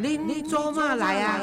你你做嘛来呀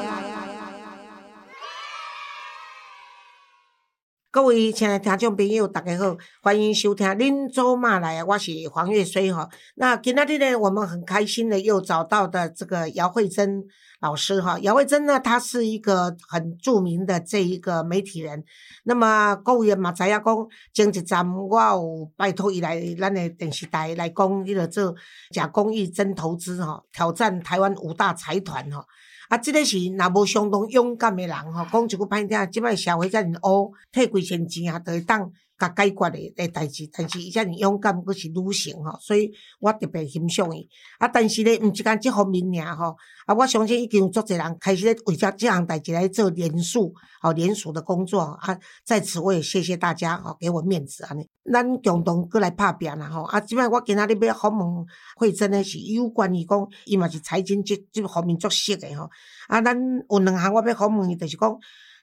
各位亲爱的听众朋友，大家好，欢迎收听《林州骂来》，我是黄月水哈。那今天呢，我们很开心的又找到的这个姚慧珍老师哈。姚慧珍呢，她是一个很著名的这一个媒体人。那么各位嘛知影讲，前一站我有拜托伊来咱的电视台来讲，迄个做假公益真投资哈，挑战台湾五大财团哈。啊，即个是若无相当勇敢诶人吼，讲一句歹听，即摆社会遮尔乌，退几千钱也，就会当甲解决的诶代志。但是伊遮尔勇敢，佫是女性吼，所以我特别欣赏伊。啊，但是咧，毋是干即方面尔吼。啊，我相信已经有足侪人开始咧为遮即项代志来做联署，吼联署的工作啊。在此我也谢谢大家吼，给我面子安尼。咱共同过来拍拼啦吼。啊，即摆我今仔日要访问慧珍诶，是有关于讲，伊嘛是财经即即方面足熟诶吼。啊，咱有两项我要访问伊，就是讲，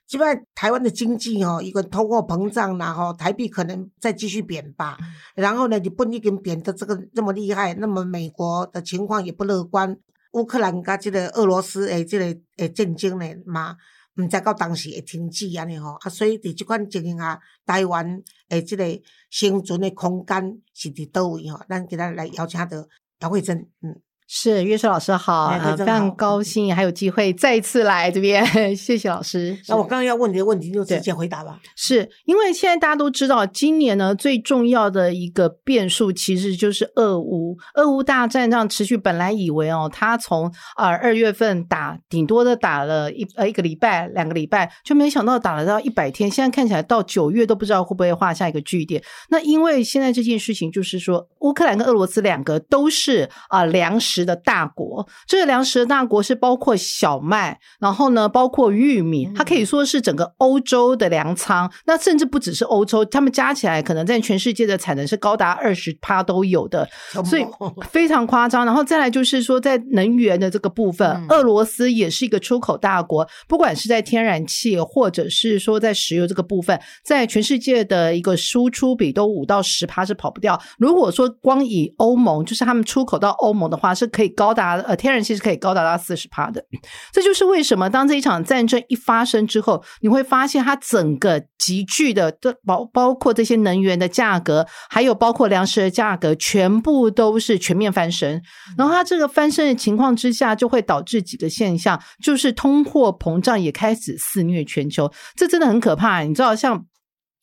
即摆台湾的经济吼，一个通货膨胀然后，台币可能再继续贬吧。然后呢，你不一定贬得这个这么厉害，那么美国的情况也不乐观。乌克兰甲即个俄罗斯诶，这个诶战争呢嘛，毋知到当时会停止安尼吼，啊，所以伫即款情形下，台湾诶这个生存的空间是伫倒位吼？咱今仔来邀请到姚慧珍，嗯。是岳硕老师好，非常高兴还有机会再一次来这边，谢谢老师。那我刚刚要问你的问题就直接回答吧。是因为现在大家都知道，今年呢最重要的一个变数其实就是俄乌，俄乌大战这样持续。本来以为哦，他从呃二月份打，顶多的打了一呃一个礼拜、两个礼拜，就没想到打了到一百天。现在看起来到九月都不知道会不会画下一个句点。那因为现在这件事情就是说，乌克兰跟俄罗斯两个都是啊粮食。食的大国，这个粮食的大国是包括小麦，然后呢，包括玉米，它可以说是整个欧洲的粮仓。那甚至不只是欧洲，他们加起来可能在全世界的产能是高达二十趴都有的，所以非常夸张。然后再来就是说，在能源的这个部分，俄罗斯也是一个出口大国，不管是在天然气或者是说在石油这个部分，在全世界的一个输出比都五到十趴是跑不掉。如果说光以欧盟，就是他们出口到欧盟的话，是可以高达呃，天然气是可以高达到四十帕的，这就是为什么当这一场战争一发生之后，你会发现它整个急剧的的包包括这些能源的价格，还有包括粮食的价格，全部都是全面翻身。然后它这个翻身的情况之下，就会导致几个现象，就是通货膨胀也开始肆虐全球，这真的很可怕。你知道，像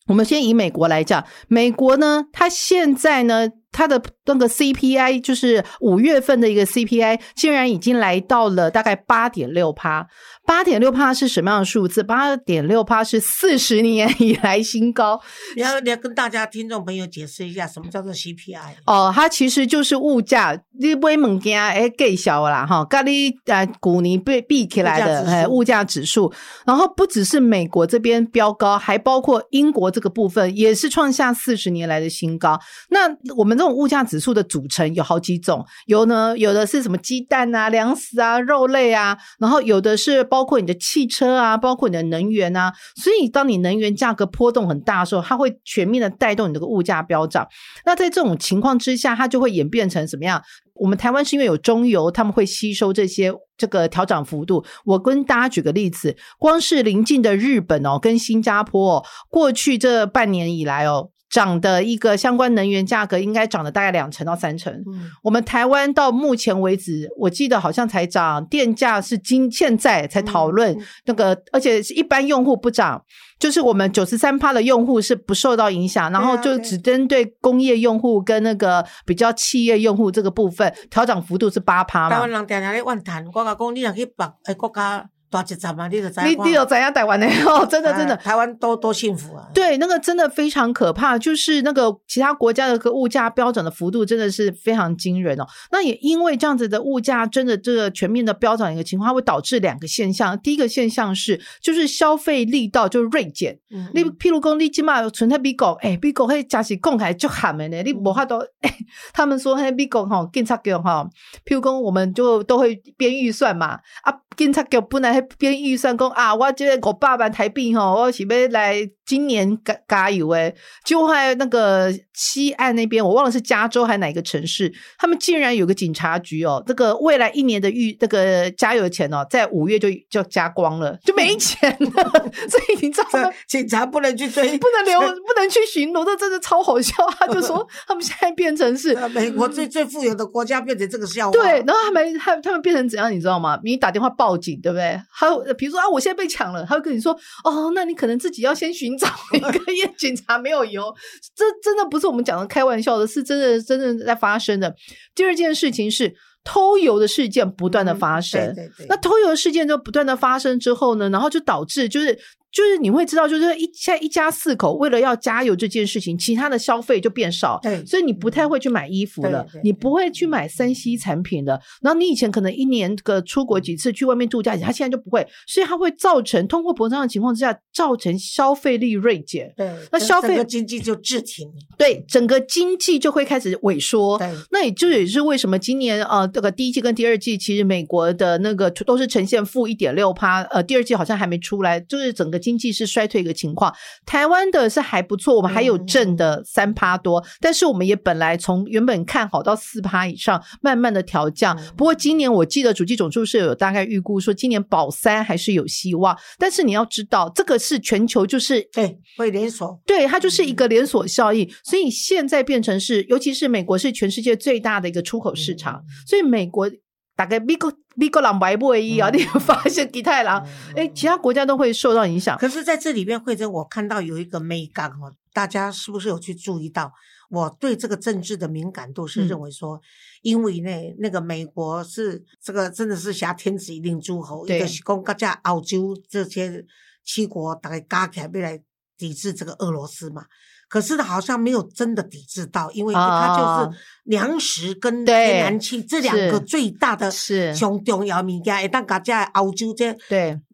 我们先以美国来讲，美国呢，它现在呢。它的那个 CPI 就是五月份的一个 CPI，竟然已经来到了大概八点六趴。八点六帕是什么样的数字？八点六帕是四十年以来新高。你要你要跟大家听众朋友解释一下，什么叫做 CPI？哦，它其实就是物价，你买物件哎给小啦哈，咖喱呃古尼被闭起来的哎物价指数。然后不只是美国这边飙高，还包括英国这个部分也是创下四十年来的新高。那我们这种物价指数的组成有好几种，有呢有的是什么鸡蛋啊、粮食啊、肉类啊，然后有的是。包括你的汽车啊，包括你的能源啊，所以当你能源价格波动很大的时候，它会全面的带动你这个物价飙涨。那在这种情况之下，它就会演变成什么样？我们台湾是因为有中油，他们会吸收这些这个调涨幅度。我跟大家举个例子，光是临近的日本哦，跟新加坡哦，过去这半年以来哦。涨的一个相关能源价格应该涨了大概两成到三成。嗯，我们台湾到目前为止，我记得好像才涨电价是今现在才讨论那个，而且是一般用户不涨，就是我们九十三趴的用户是不受到影响，然后就只针对工业用户跟那个比较企业用户这个部分调涨幅度是八趴嘛。台湾人常常咧怨叹，我讲讲你若去别诶国家。大一站嘛，你就知。你你有怎样台湾的 哦？真的真的，台湾多多幸福啊！对，那个真的非常可怕，就是那个其他国家的个物价飙涨的幅度真的是非常惊人哦。那也因为这样子的物价真的这个全面的飙涨一个情况，会导致两个现象。第一个现象是，就是消费力道就锐减。你譬如讲，你起码存在美国，哎，美国迄加是讲起就喊的呢，你无法都，他们说迄美国吼警察局哈，譬如讲，我们就都会编预算嘛，啊，警察局本来。编预算讲啊，我这个五百万台币吼，我是要来今年嘎嘎以为，就在那个西岸那边，我忘了是加州还是哪个城市，他们竟然有个警察局哦，这个未来一年的预那个加油钱哦，在五月就就加光了，就没钱了。所以你知道吗？警察不能去追，不能留，不能去巡逻，这真的超好笑。他就说 他们现在变成是美国最最富有的国家，变成这个笑话。对，然后他们他他们变成怎样，你知道吗？你打电话报警，对不对？还有比如说啊，我现在被抢了，他会跟你说哦，那你可能自己要先寻。找一个夜警察没有油，这真的不是我们讲的开玩笑的，是真的真正在发生的。第二件事情是偷油的事件不断的发生，那偷油的事件就不断的发生之后呢，然后就导致就是。就是你会知道，就是一现在一家四口为了要加油这件事情，其他的消费就变少，对，所以你不太会去买衣服了，你不会去买三 C 产品的。然后你以前可能一年个出国几次，去外面度假，他现在就不会，所以它会造成通货膨胀的情况之下，造成消费力锐减。对，那消费经济就滞停，对，整个经济就会开始萎缩。对，那也就也是为什么今年呃，这个第一季跟第二季其实美国的那个都是呈现负一点六趴，呃，第二季好像还没出来，就是整个。经济是衰退一个情况，台湾的是还不错，我们还有正的三趴多，但是我们也本来从原本看好到四趴以上，慢慢的调降。不过今年我记得主机总数是有大概预估说，今年保三还是有希望。但是你要知道，这个是全球就是对会连锁，对它就是一个连锁效应。所以现在变成是，尤其是美国是全世界最大的一个出口市场，所以美国。大概美国美国人买不会一啊，你有发现吉泰郎，哎，其他国家都会受到影响。可是在这里面，慧珍，我看到有一个美感哦，大家是不是有去注意到？我对这个政治的敏感度是认为说，因为那，那个美国是这个真的是挟天子以令诸侯，一个是讲各家澳洲这些七国大概加起来来抵制这个俄罗斯嘛。可是好像没有真的抵制到，因为它就是粮食跟天然气这两个最大的是、上重要物件。一旦把这欧洲这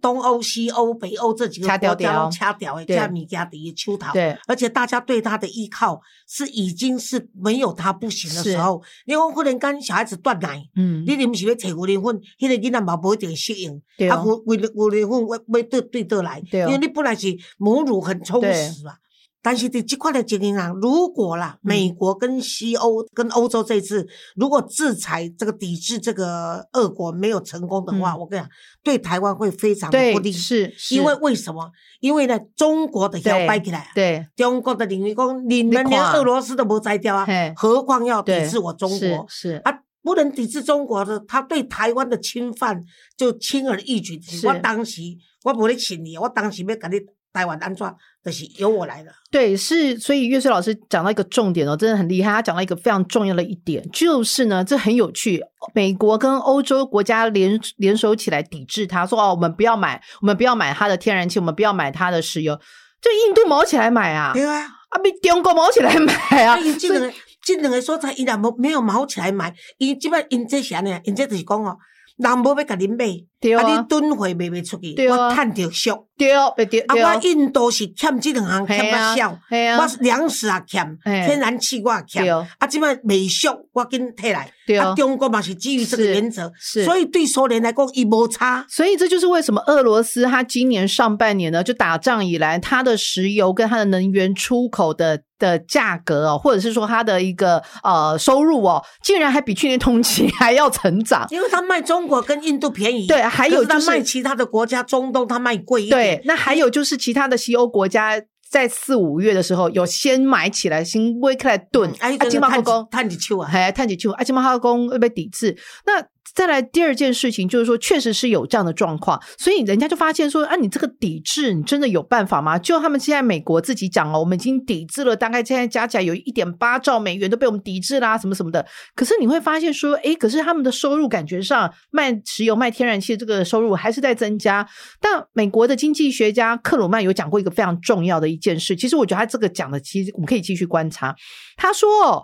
东欧、西欧、北欧这几个国家都掐掉，这物件第一秋头。而且大家对他的依靠是已经是没有他不行的时候。你讲忽然间小孩子断奶，嗯，你你不是要摕五零粉，那个囡仔嘛不一定适应。啊，五五五零粉要要对对得来，因为你本来是母乳很充实嘛。但是在这块的经营上，如果啦，美国跟西欧跟欧洲这次如果制裁这个抵制这个俄国没有成功的话，我跟你讲，对台湾会非常的不利。是，因为为什么？因为呢，中国的要掰起来，对，中国的领域讲，你们连俄罗斯都不摘掉啊，何况要抵制我中国？是啊，不能抵制中国的，他对台湾的侵犯就轻而易举。我当时我不会请你，我当时要跟你。台湾安装的是由我来的，对，是所以岳水老师讲到一个重点哦，真的很厉害。他讲到一个非常重要的一点，就是呢，这很有趣。美国跟欧洲国家联联手起来抵制他，说哦，我们不要买，我们不要买他的天然气，我们不要买他的石油，就印度毛起来买啊，对啊，啊，比中国毛起来买啊。这两个这两个说在伊若没没有毛起来买，伊即摆因这啥呢？因这就是讲哦。人无要甲恁买，啊！你吨货卖袂出去，我趁着俗。对，对，啊！我印度是欠即两行欠啊少，我粮食也欠，天然气我也欠，啊！即摆未俗，我紧摕来。啊！中国嘛是基于这个原则，所以对苏联来讲，伊无差。所以这就是为什么俄罗斯它今年上半年呢，就打仗以来，它的石油跟它的能源出口的。的价格哦，或者是说它的一个呃收入哦，竟然还比去年同期还要成长，因为它卖中国跟印度便宜，对，还有就是卖其他的国家，中东它卖贵一点。对，那还有就是其他的西欧国家在四五月的时候有先买起来，先微克来炖，阿金马哈工探几秋啊，还探几秋，阿金马哈工会被抵制，那。再来第二件事情，就是说，确实是有这样的状况，所以人家就发现说，啊，你这个抵制，你真的有办法吗？就他们现在美国自己讲哦，我们已经抵制了，大概现在加起来有一点八兆美元都被我们抵制啦，什么什么的。可是你会发现说，哎，可是他们的收入感觉上卖石油、卖天然气这个收入还是在增加。但美国的经济学家克鲁曼有讲过一个非常重要的一件事，其实我觉得他这个讲的，其实我们可以继续观察。他说。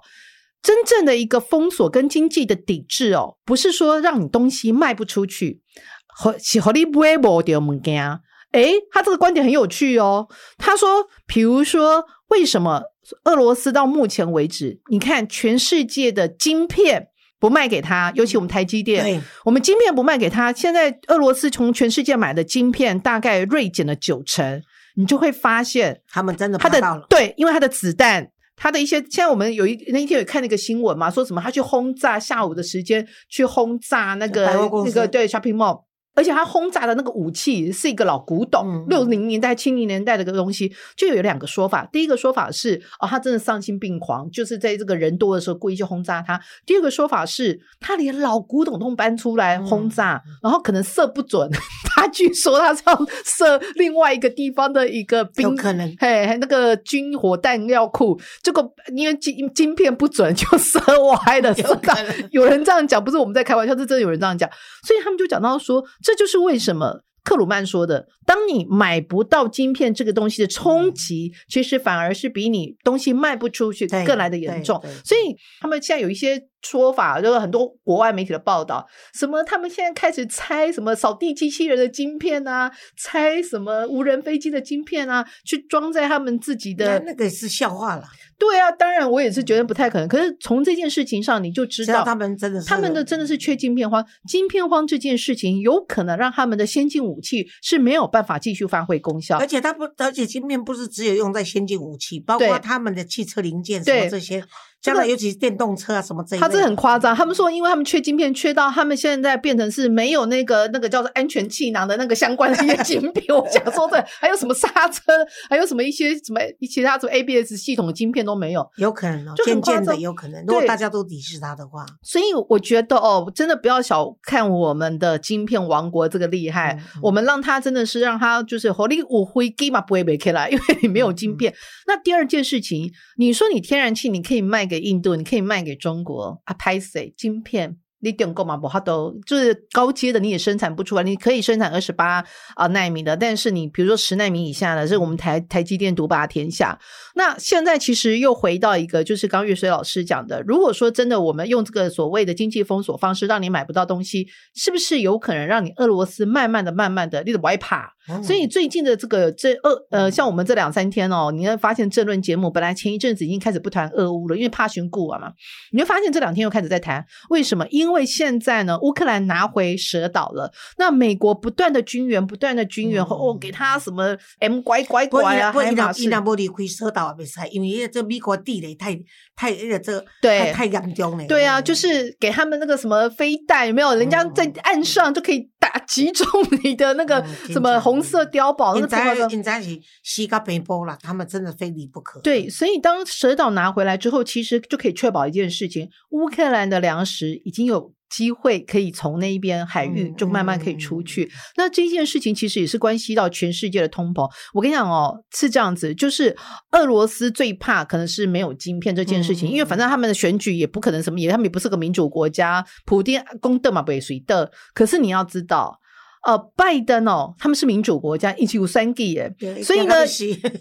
真正的一个封锁跟经济的抵制哦，不是说让你东西卖不出去，和是和你不会无掉物件。诶，他这个观点很有趣哦。他说，比如说，为什么俄罗斯到目前为止，你看全世界的晶片不卖给他，尤其我们台积电，我们晶片不卖给他，现在俄罗斯从全世界买的晶片大概锐减了九成。你就会发现他们真的他爬到了，的对，因为他的子弹。他的一些，现在我们有一那一天有看那个新闻嘛，说什么他去轰炸下午的时间去轰炸那个那个对 shopping mall，而且他轰炸的那个武器是一个老古董嗯，六零年代、七零年代的个东西，就有两个说法。第一个说法是哦，他真的丧心病狂，就是在这个人多的时候故意去轰炸他。第二个说法是他连老古董都搬出来轰炸，嗯然后可能射不准，他据说他是要射另外一个地方的一个兵，有可能。嘿，那个军火弹药库，结果因为晶晶片不准就射歪了，有人这样讲，不是我们在开玩笑，是真的有人这样讲，所以他们就讲到说，这就是为什么。克鲁曼说的：“当你买不到晶片这个东西的冲击，其实反而是比你东西卖不出去更来的严重。所以他们现在有一些说法，就是很多国外媒体的报道，什么他们现在开始拆什么扫地机器人的晶片啊，拆什么无人飞机的晶片啊，去装在他们自己的。那个是笑话了。对啊，当然我也是觉得不太可能。可是从这件事情上，你就知道他们真的是他们的真的是缺晶片荒，晶片荒这件事情有可能让他们的先进武器是没有办法继续发挥功效而。且它不，而且晶片不是只有用在先进武器，包括他们的汽车零件什对么这些，这个将来尤其是电动车啊什么这一类，他这很夸张，他们说，因为他们缺晶片，缺到他们现在变成是没有那个那个叫做安全气囊的那个相关的一些晶片。我想说的，还有什么刹车，还有什么一些什么其他什么 ABS 系统的晶片都没有。有可能哦渐渐的有可能。如果对大家都抵制它的话，所以我觉得哦，真的不要小看我们的晶片王国这个厉害，嗯嗯我们让它真的是让它就是火力五灰给嘛不会没开来，因为你没有嗯晶片。那第二件事情，你说你天然气你可以卖给印度，你可以卖给中国啊，拍谁晶片？你点购嘛不，它都就是高阶的你也生产不出来，你可以生产二十八啊纳米的，但是你比如说十纳米以下的，是我们台台积电独霸天下。那现在其实又回到一个，就是刚月水老师讲的，如果说真的我们用这个所谓的经济封锁方式，让你买不到东西，是不是有可能让你俄罗斯慢慢的、慢慢的，你的外怕？嗯所以最近的这个这俄呃，像我们这两三天哦，你会发现政论节目本来前一阵子已经开始不谈俄乌了，因为怕寻故啊嘛，你会发现这两天又开始在谈，为什么？因为现在呢，乌克兰拿回蛇岛了，那美国不断的军援，不断的军援，嗯哦，给他什么 M 乖乖啊，不过伊海马伊若无离开蛇岛也袂使，因为这美国地雷太太那个这对太太严重了。对啊，就是给他们那个什么飞弹，有没有？人家在岸上就可以打击中你的那个嗯什么红色碉堡，那现个超夸张在现在是西甲北波了，他们真的非离不可。对，所以当蛇岛拿回来之后，其实就可以确保一件事情：乌克兰的粮食已经有机会可以从那一边海域嗯就慢慢可以出去。那这件事情其实也是关系到全世界的通膨。我跟你讲哦，是这样子，就是俄罗斯最怕可能是没有晶片这件事情，嗯因为反正他们的选举也不可能什么，也他们也不是个民主国家，普丁公的嘛不也随的。可是你要知道。呃，拜登哦，他们是民主国家，一起有三 G 耶，所以呢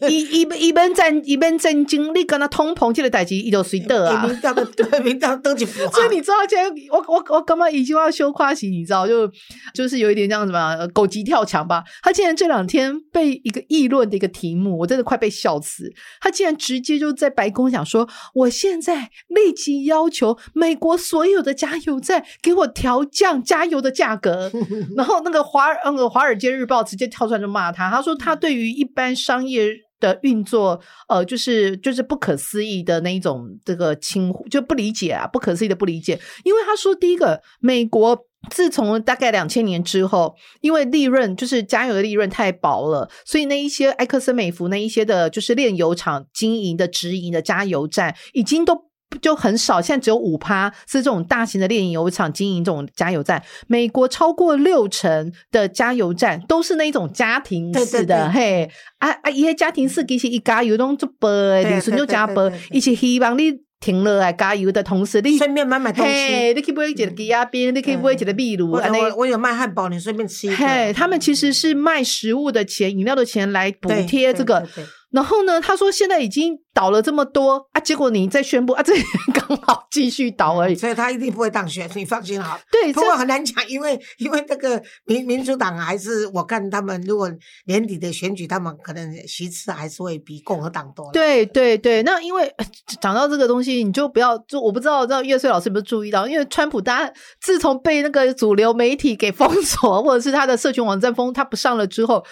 一一一边战一边战经，你跟他通膨这个代志，伊就随得啊。民调的对民调都一步啊。所以你知道，现在我我我干嘛已经要修夸喜？你知道，就就是有一点这样子嘛狗急跳墙吧。他竟然这两天被一个议论的一个题目，我真的快被笑死。他竟然直接就在白宫讲说，我现在立即要求美国所有的加油站给我调降加油的价格。然后那个华那个《华尔街日报》直接跳出来就骂他，他说他对于一般商业的运作，呃，就是就是不可思议的那一种这个轻忽，就不理解啊，不可思议的不理解，因为他说第一个，美国。自从大概两千年之后，因为利润就是加油的利润太薄了，所以那一些埃克森美孚那一些的，就是炼油厂经营的直营的加油站，已经都就很少，现在只有五趴是这种大型的炼油厂经营这种加油站。美国超过六成的加油站都是那种家庭式的，嘿啊啊！一些家庭式其实一加油拢足薄的，对你顺就加薄对对对，对一起希望你停落来加油的同时，你顺便买买东嘿，西。你可以买一个鸡鸭边，你可以买一个秘鲁，安尼或者我我有卖汉堡，你顺便吃。嘿，他们其实是卖食物的钱、饮料的钱来补贴这个。然后呢，他说现在已经倒了这么多啊，结果你再宣布啊，这刚好继续倒而已。所以他一定不会当选，你放心好了。对，不这过很难讲，因为因为那个民民主党还是我看他们如果年底的选举，他们可能席次还是会比共和党多。，对对对，那因为呃讲到这个东西，你就不要就我不知道，知道岳穗老师有没有注意到，因为川普大家自从被那个主流媒体给封锁，或者是他的社群网站封，他不上了之后。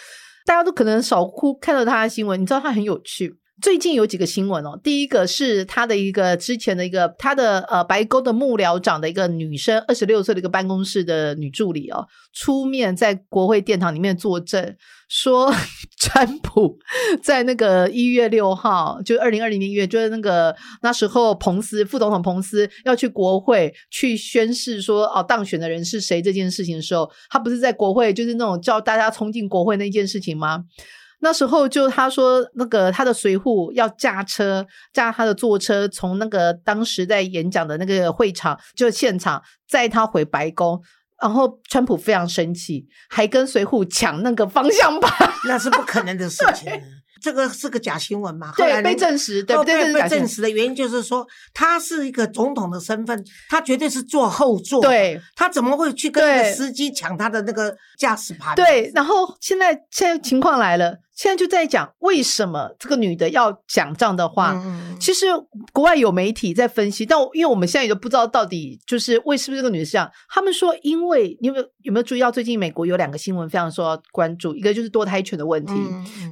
大家都可能少哭看到他的新闻，你知道他很有趣。最近有几个新闻哦，第一个是他的一个之前的一个他的呃白宫的幕僚长的一个女生，二十六岁的一个办公室的女助理哦，出面在国会殿堂里面作证，说 川普 在那个一月六号，就二零二零年一月，就是那个那时候彭斯副总统彭斯要去国会去宣誓说哦当选的人是谁这件事情的时候，他不是在国会就是那种叫大家冲进国会那件事情吗？那时候就他说那个他的随扈要驾车驾他的坐车从那个当时在演讲的那个会场就现场载他回白宫，然后川普非常生气，还跟随扈抢那个方向盘，那是不可能的事情。这个是个假新闻嘛？后对，被证实，对，对被证实的原因就是说，他是一个总统的身份，他绝对是坐后座，对，他怎么会去跟那个司机抢他的那个驾驶盘？对，然后现在现在情况来了。现在就在讲为什么这个女的要讲这样的话。其实国外有媒体在分析，但因为我们现在也都不知道到底就是为是不是这个女的是这样。他们说，因为你有没有有没有注意到最近美国有两个新闻非常受到关注，一个就是堕胎权的问题，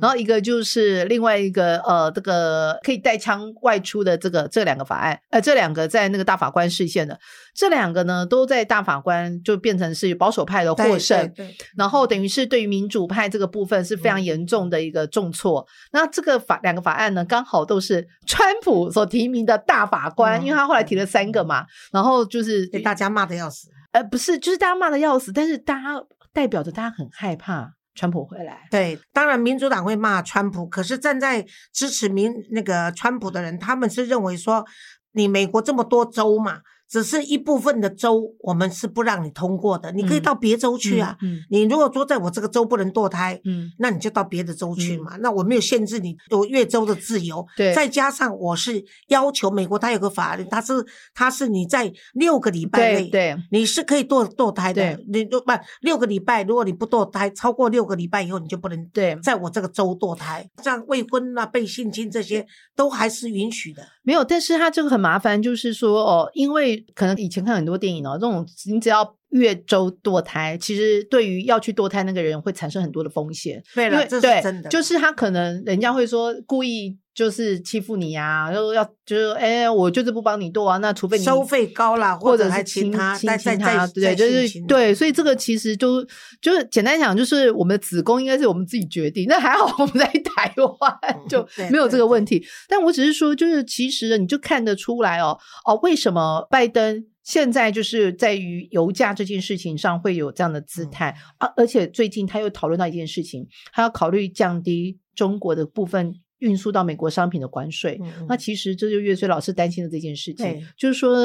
然后一个就是另外一个呃这个可以带枪外出的这个这两个法案，呃这两个在那个大法官视线的这两个呢，都在大法官就变成是保守派的获胜，然后等于是对于民主派这个部分是非常严重的。一个重挫，那这个法两个法案呢，刚好都是川普所提名的大法官，因为他后来提了三个嘛，然后就是被大家骂的要死，呃，不是，就是大家骂的要死，但是大家代表着大家很害怕川普回来。对，当然民主党会骂川普，可是站在支持民那个川普的人，他们是认为说，你美国这么多州嘛。只是一部分的州，我们是不让你通过的。你可以到别州去啊。你如果说在我这个州不能堕胎，那你就到别的州去嘛。那我没有限制你有越州的自由。对，再加上我是要求美国，它有个法律，它是它是你在六个礼拜内，对，你是可以堕堕胎的。你不六个礼拜，如果你不堕胎，超过六个礼拜以后，你就不能对，在我这个州堕胎。像未婚啊、被性侵这些，都还是允许的。没有，但是他这个很麻烦，就是说哦，因为可能以前看很多电影哦，这种你只要越州堕胎，其实对于要去堕胎那个人会产生很多的风险。对了，这是真的，就是他可能人家会说故意。就是欺负你呀，然后要就是哎，我就是不帮你剁啊，那除非你收费高了，或者是亲他亲亲他，对，就是对，所以这个其实就就是简单讲，就是我们的子宫应该是我们自己决定。那还好我们在台湾就没有这个问题。但我只是说，就是其实你就看得出来哦哦，为什么拜登现在就是在于油价这件事情上会有这样的姿态啊？而且最近他又讨论到一件事情，他要考虑降低中国的部分。运输到美国商品的关税，那其实这就岳飞老师担心的这件事情，就是说，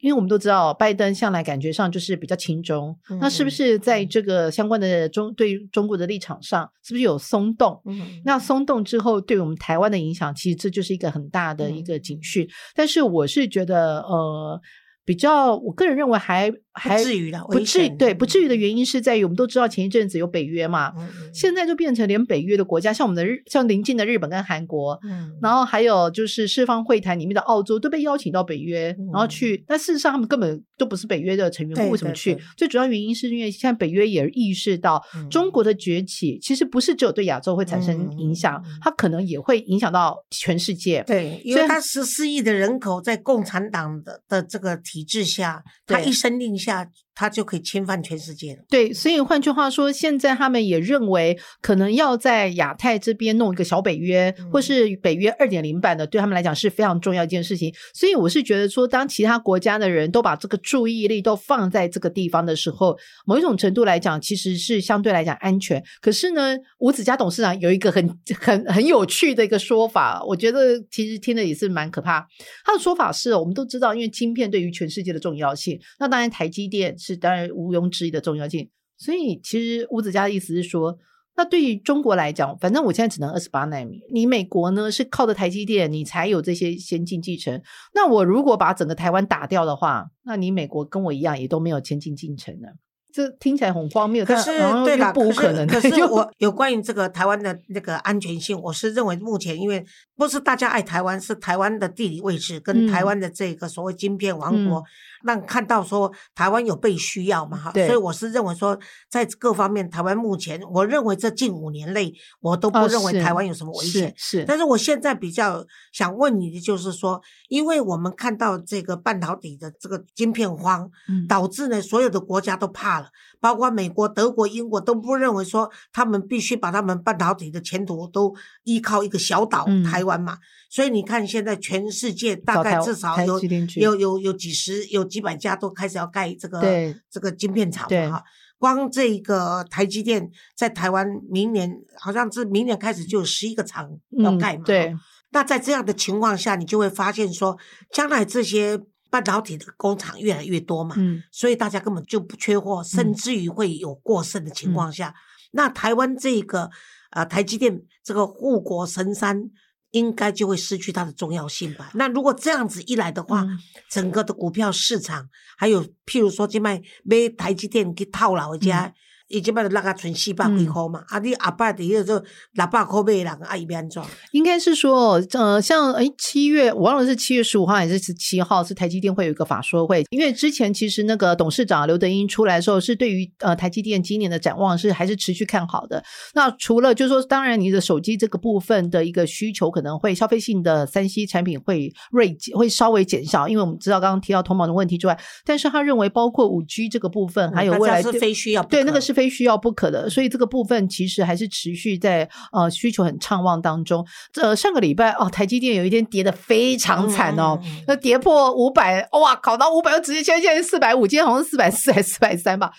因为我们都知道，拜登向来感觉上就是比较轻中，那是不是在这个相关的中对中国的立场上，是不是有松动？那松动之后，对我们台湾的影响，其实这就是一个很大的一个警讯。但是我是觉得，呃。比较，我个人认为还还不至于不至对不至于的原因是在于，我们都知道前一阵子有北约嘛，现在就变成连北约的国家，像我们的日像邻近的日本跟韩国，然后还有就是四方会谈里面的澳洲都被邀请到北约，然后去，但事实上他们根本都不是北约的成员，为什么去？最主要原因是因为现在北约也意识到中国的崛起其实不是只有对亚洲会产生影响，它可能也会影响到全世界。对，因为它十四亿的人口在共产党的的这个。体制下，他一声令下。下他就可以侵犯全世界了。对，所以换句话说，现在他们也认为可能要在亚太这边弄一个小北约，或是北约二点零版的，对他们来讲是非常重要一件事情。所以我是觉得说，当其他国家的人都把这个注意力都放在这个地方的时候，某一种程度来讲，其实是相对来讲安全。可是呢，吴子嘉董事长有一个很 很很有趣的一个说法，我觉得其实听的也是蛮可怕。他的说法是我们都知道，因为晶片对于全世界的重要性，那当然台积电。是当然毋庸置疑的重要性，所以其实吴子嘉的意思是说，那对于中国来讲，反正我现在只能二十八纳米，你美国呢是靠着台积电，你才有这些先进进程。那我如果把整个台湾打掉的话，那你美国跟我一样也都没有先进进程了。这听起来很荒谬，可是对了，不可能。可是我有关于这个台湾的那个安全性，我是认为目前因为不是大家爱台湾，是台湾的地理位置跟台湾的这个所谓晶片王国。让看到说台湾有被需要嘛哈，所以我是认为说在各方面，台湾目前我认为这近五年内我都不认为台湾有什么危险。是。是，但是我现在比较想问你的就是说，因为我们看到这个半导体的这个晶片荒，嗯。导致呢所有的国家都怕了，包括美国、德国、英国都不认为说他们必须把他们半导体的前途都依靠一个小岛、嗯台湾嘛。所以你看，现在全世界大概至少有有有有几十、有几百家都开始要盖这个对这个晶片厂哈。光这个台积电在台湾明年好像是明年开始就有十一个厂要嗯盖嘛。对，那在这样的情况下，你就会发现说，将来这些半导体的工厂越来越多嘛，嗯所以大家根本就不缺货，甚至于会有过剩的情况下，那台湾这个呃台积电这个护国神山。应该就会失去它的重要性吧？那如果这样子一来的话，嗯整个的股票市场，还有譬如说，今麦买台积电给套牢的家，伊即摆就落啊存四百几箍嘛，啊，你阿爸伫迄个六百箍买的人，啊，伊要安怎？应该是说，呃，像诶七月，我忘了是七月十五号还是十七号，是台积电会有一个法说会。因为之前其实那个董事长刘德英出来的时候，是对于呃台积电今年的展望是还是持续看好的。那除了就是说，当然你的手机这个部分的一个需求可能会消费性的三 C 产品会锐会稍微减少，因为我们知道刚刚提到通膨的问题之外，但是他认为包括五 G 这个部分，还有未来非需要不对，那个是非需要不可的，所以这个部分其实还是持续在呃需求很畅旺当中。呃，上个礼拜哦，台积电有一天跌得非常惨哦，那跌破五百，哇，考到五百又直接现在现在四百五，今天好像四百四还是四百三吧。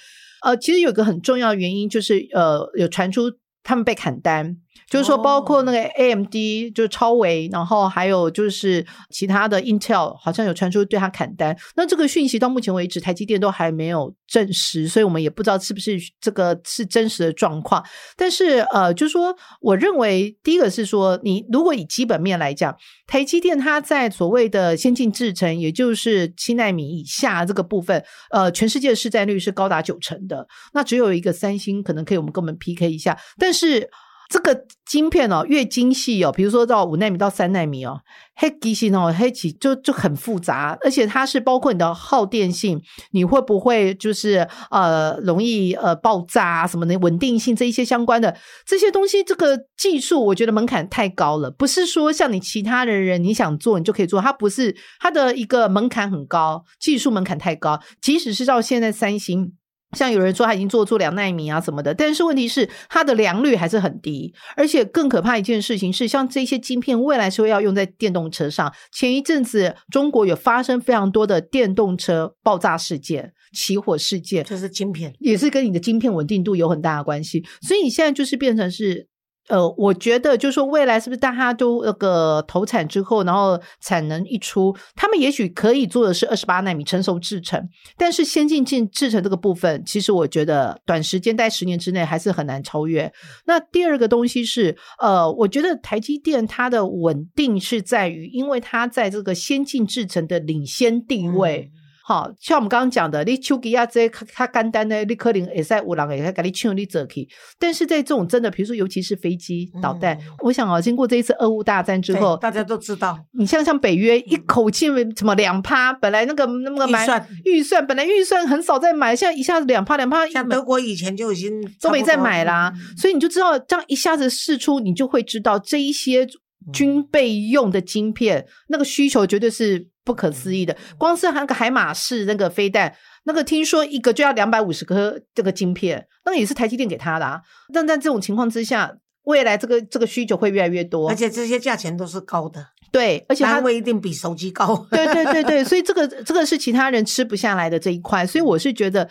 呃，其实有个很重要的原因就是呃，有传出他们被砍单。就是说，包括那个 AMD 就是超维，然后还有就是其他的 Intel，好像有传出对它砍单。那这个讯息到目前为止，台积电都还没有证实，所以我们也不知道是不是这个是真实的状况。但是呃，就是说，我认为第一个是说，你如果以基本面来讲，台积电它在所谓的先进制程，也就是七纳米以下这个部分，呃，全世界的市占率是高达九成的。那只有一个三星可能可以我们跟我们 PK 一下，但是。这个晶片哦，越精细哦，比如说到五纳米到三纳米哦，黑机芯哦，黑起就就很复杂，而且它是包括你的耗电性，你会不会就是呃容易呃爆炸啊什么的，稳定性这一些相关的这些东西，这个技术我觉得门槛太高了，不是说像你其他的人你想做你就可以做，它不是它的一个门槛很高，技术门槛太高，即使是到现在三星。像有人说他已经做出两纳米啊什么的，但是问题是它的良率还是很低，而且更可怕一件事情是，像这些晶片未来是会要用在电动车上。前一阵子中国有发生非常多的电动车爆炸事件、起火事件，就是晶片。也是跟你的晶片稳定度有很大的关系。所以你现在就是变成是。呃，我觉得就是说，未来是不是大家都那个投产之后，然后产能一出，他们也许可以做的是二十八纳米成熟制程，但是先进进制程这个部分，其实我觉得短时间在十年之内还是很难超越。那第二个东西是，呃，我觉得台积电它的稳定是在于，因为它在这个先进制程的领先地位。嗯好像我们刚刚讲的，你手机啊这些它简单的，你可能也在有人也在给你抢你走去。但是在这种真的，比如说尤其是飞机、导弹，嗯我想啊，经过这一次俄乌大战之后，大家都知道，你像像北约一口气什么两趴，本来那个那个买预算预算本来预算很少在买，现在一下子两趴两趴，像德国以前就已经都没在差不多买啦，嗯。所以你就知道这样一下子试出，你就会知道这一些军备用的晶片，那个需求绝对是不可思议的。光是那个海马式那个飞弹，那个听说一个就要两百五十颗这个晶片，那个也是台积电给他的啊。但在这种情况之下，未来这个这个需求会越来越多而，且这些价钱都是高的，对，而且它单位一定比手机高。对对对对，所以这个这个是其他人吃不下来的这一块，所以我是觉得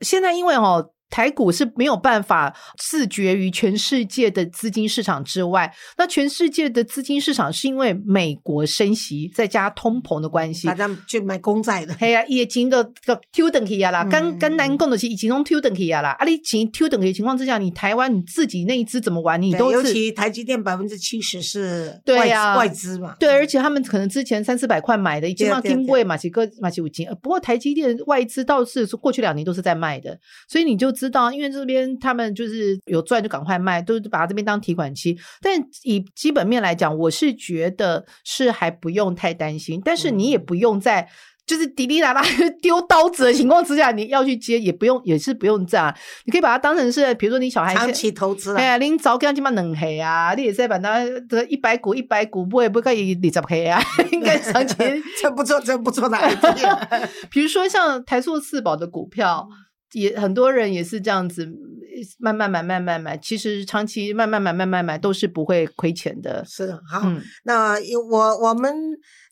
现在因为哦。台股是没有办法自绝于全世界的资金市场之外，那全世界的资金市场是因为美国升息再加通膨的关系大，家去买公债的，系啊，伊的钱都都抽等去啊啦，嗯跟跟难讲的是，以前拢抽等去啊啦，啊，你钱抽等去的情况之下，你台湾你自己那一支怎么玩，你都尤其台积电百分之七十是外对呀外资嘛，对，而且他们可能之前三四百块买的，已经要对对听贵马奇哥马奇五金。呃不过台积电外资倒是过去两年都是在卖的，所以你就知道，因为这边他们就是有赚就赶快卖，都是把这边当提款机。但以基本面来讲，我是觉得是还不用太担心，但是你也不用在。就是滴滴答答 丢刀子的情况之下，你要去接也不用，也是不用这样，你可以把它当成是，比如说你小孩长期投资了。哎呀，你早给他起码冷黑啊，你也是把它这一百股一百股不会不可以二十黑啊，应该长期 真不错，真不错的。比如说像台塑四宝的股票。也很多人也是这样子，慢慢买，慢慢买。其实长期慢慢买，慢慢买都是不会亏钱的。是好，那我我们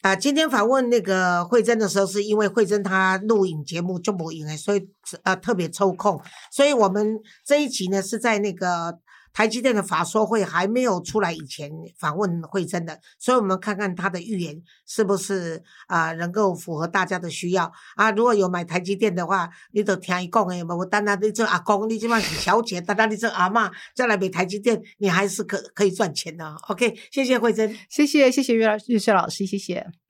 啊，今天访问那个慧珍的时候，是因为慧珍她录影节目就不影哎，所以呃特别抽空，所以我们这一集呢是在那个。台积电的法说会还没有出来以前访问慧珍的，所以我们看看他的预言是不是啊能够符合大家的需要啊？如果有买台积电的话，你都听伊讲诶，无单单你做阿公，你即码是小姐，单单你做阿妈，再来买台积电，你还是可可以赚钱的。OK，谢谢慧珍，谢谢谢谢岳老谢谢老师，谢谢。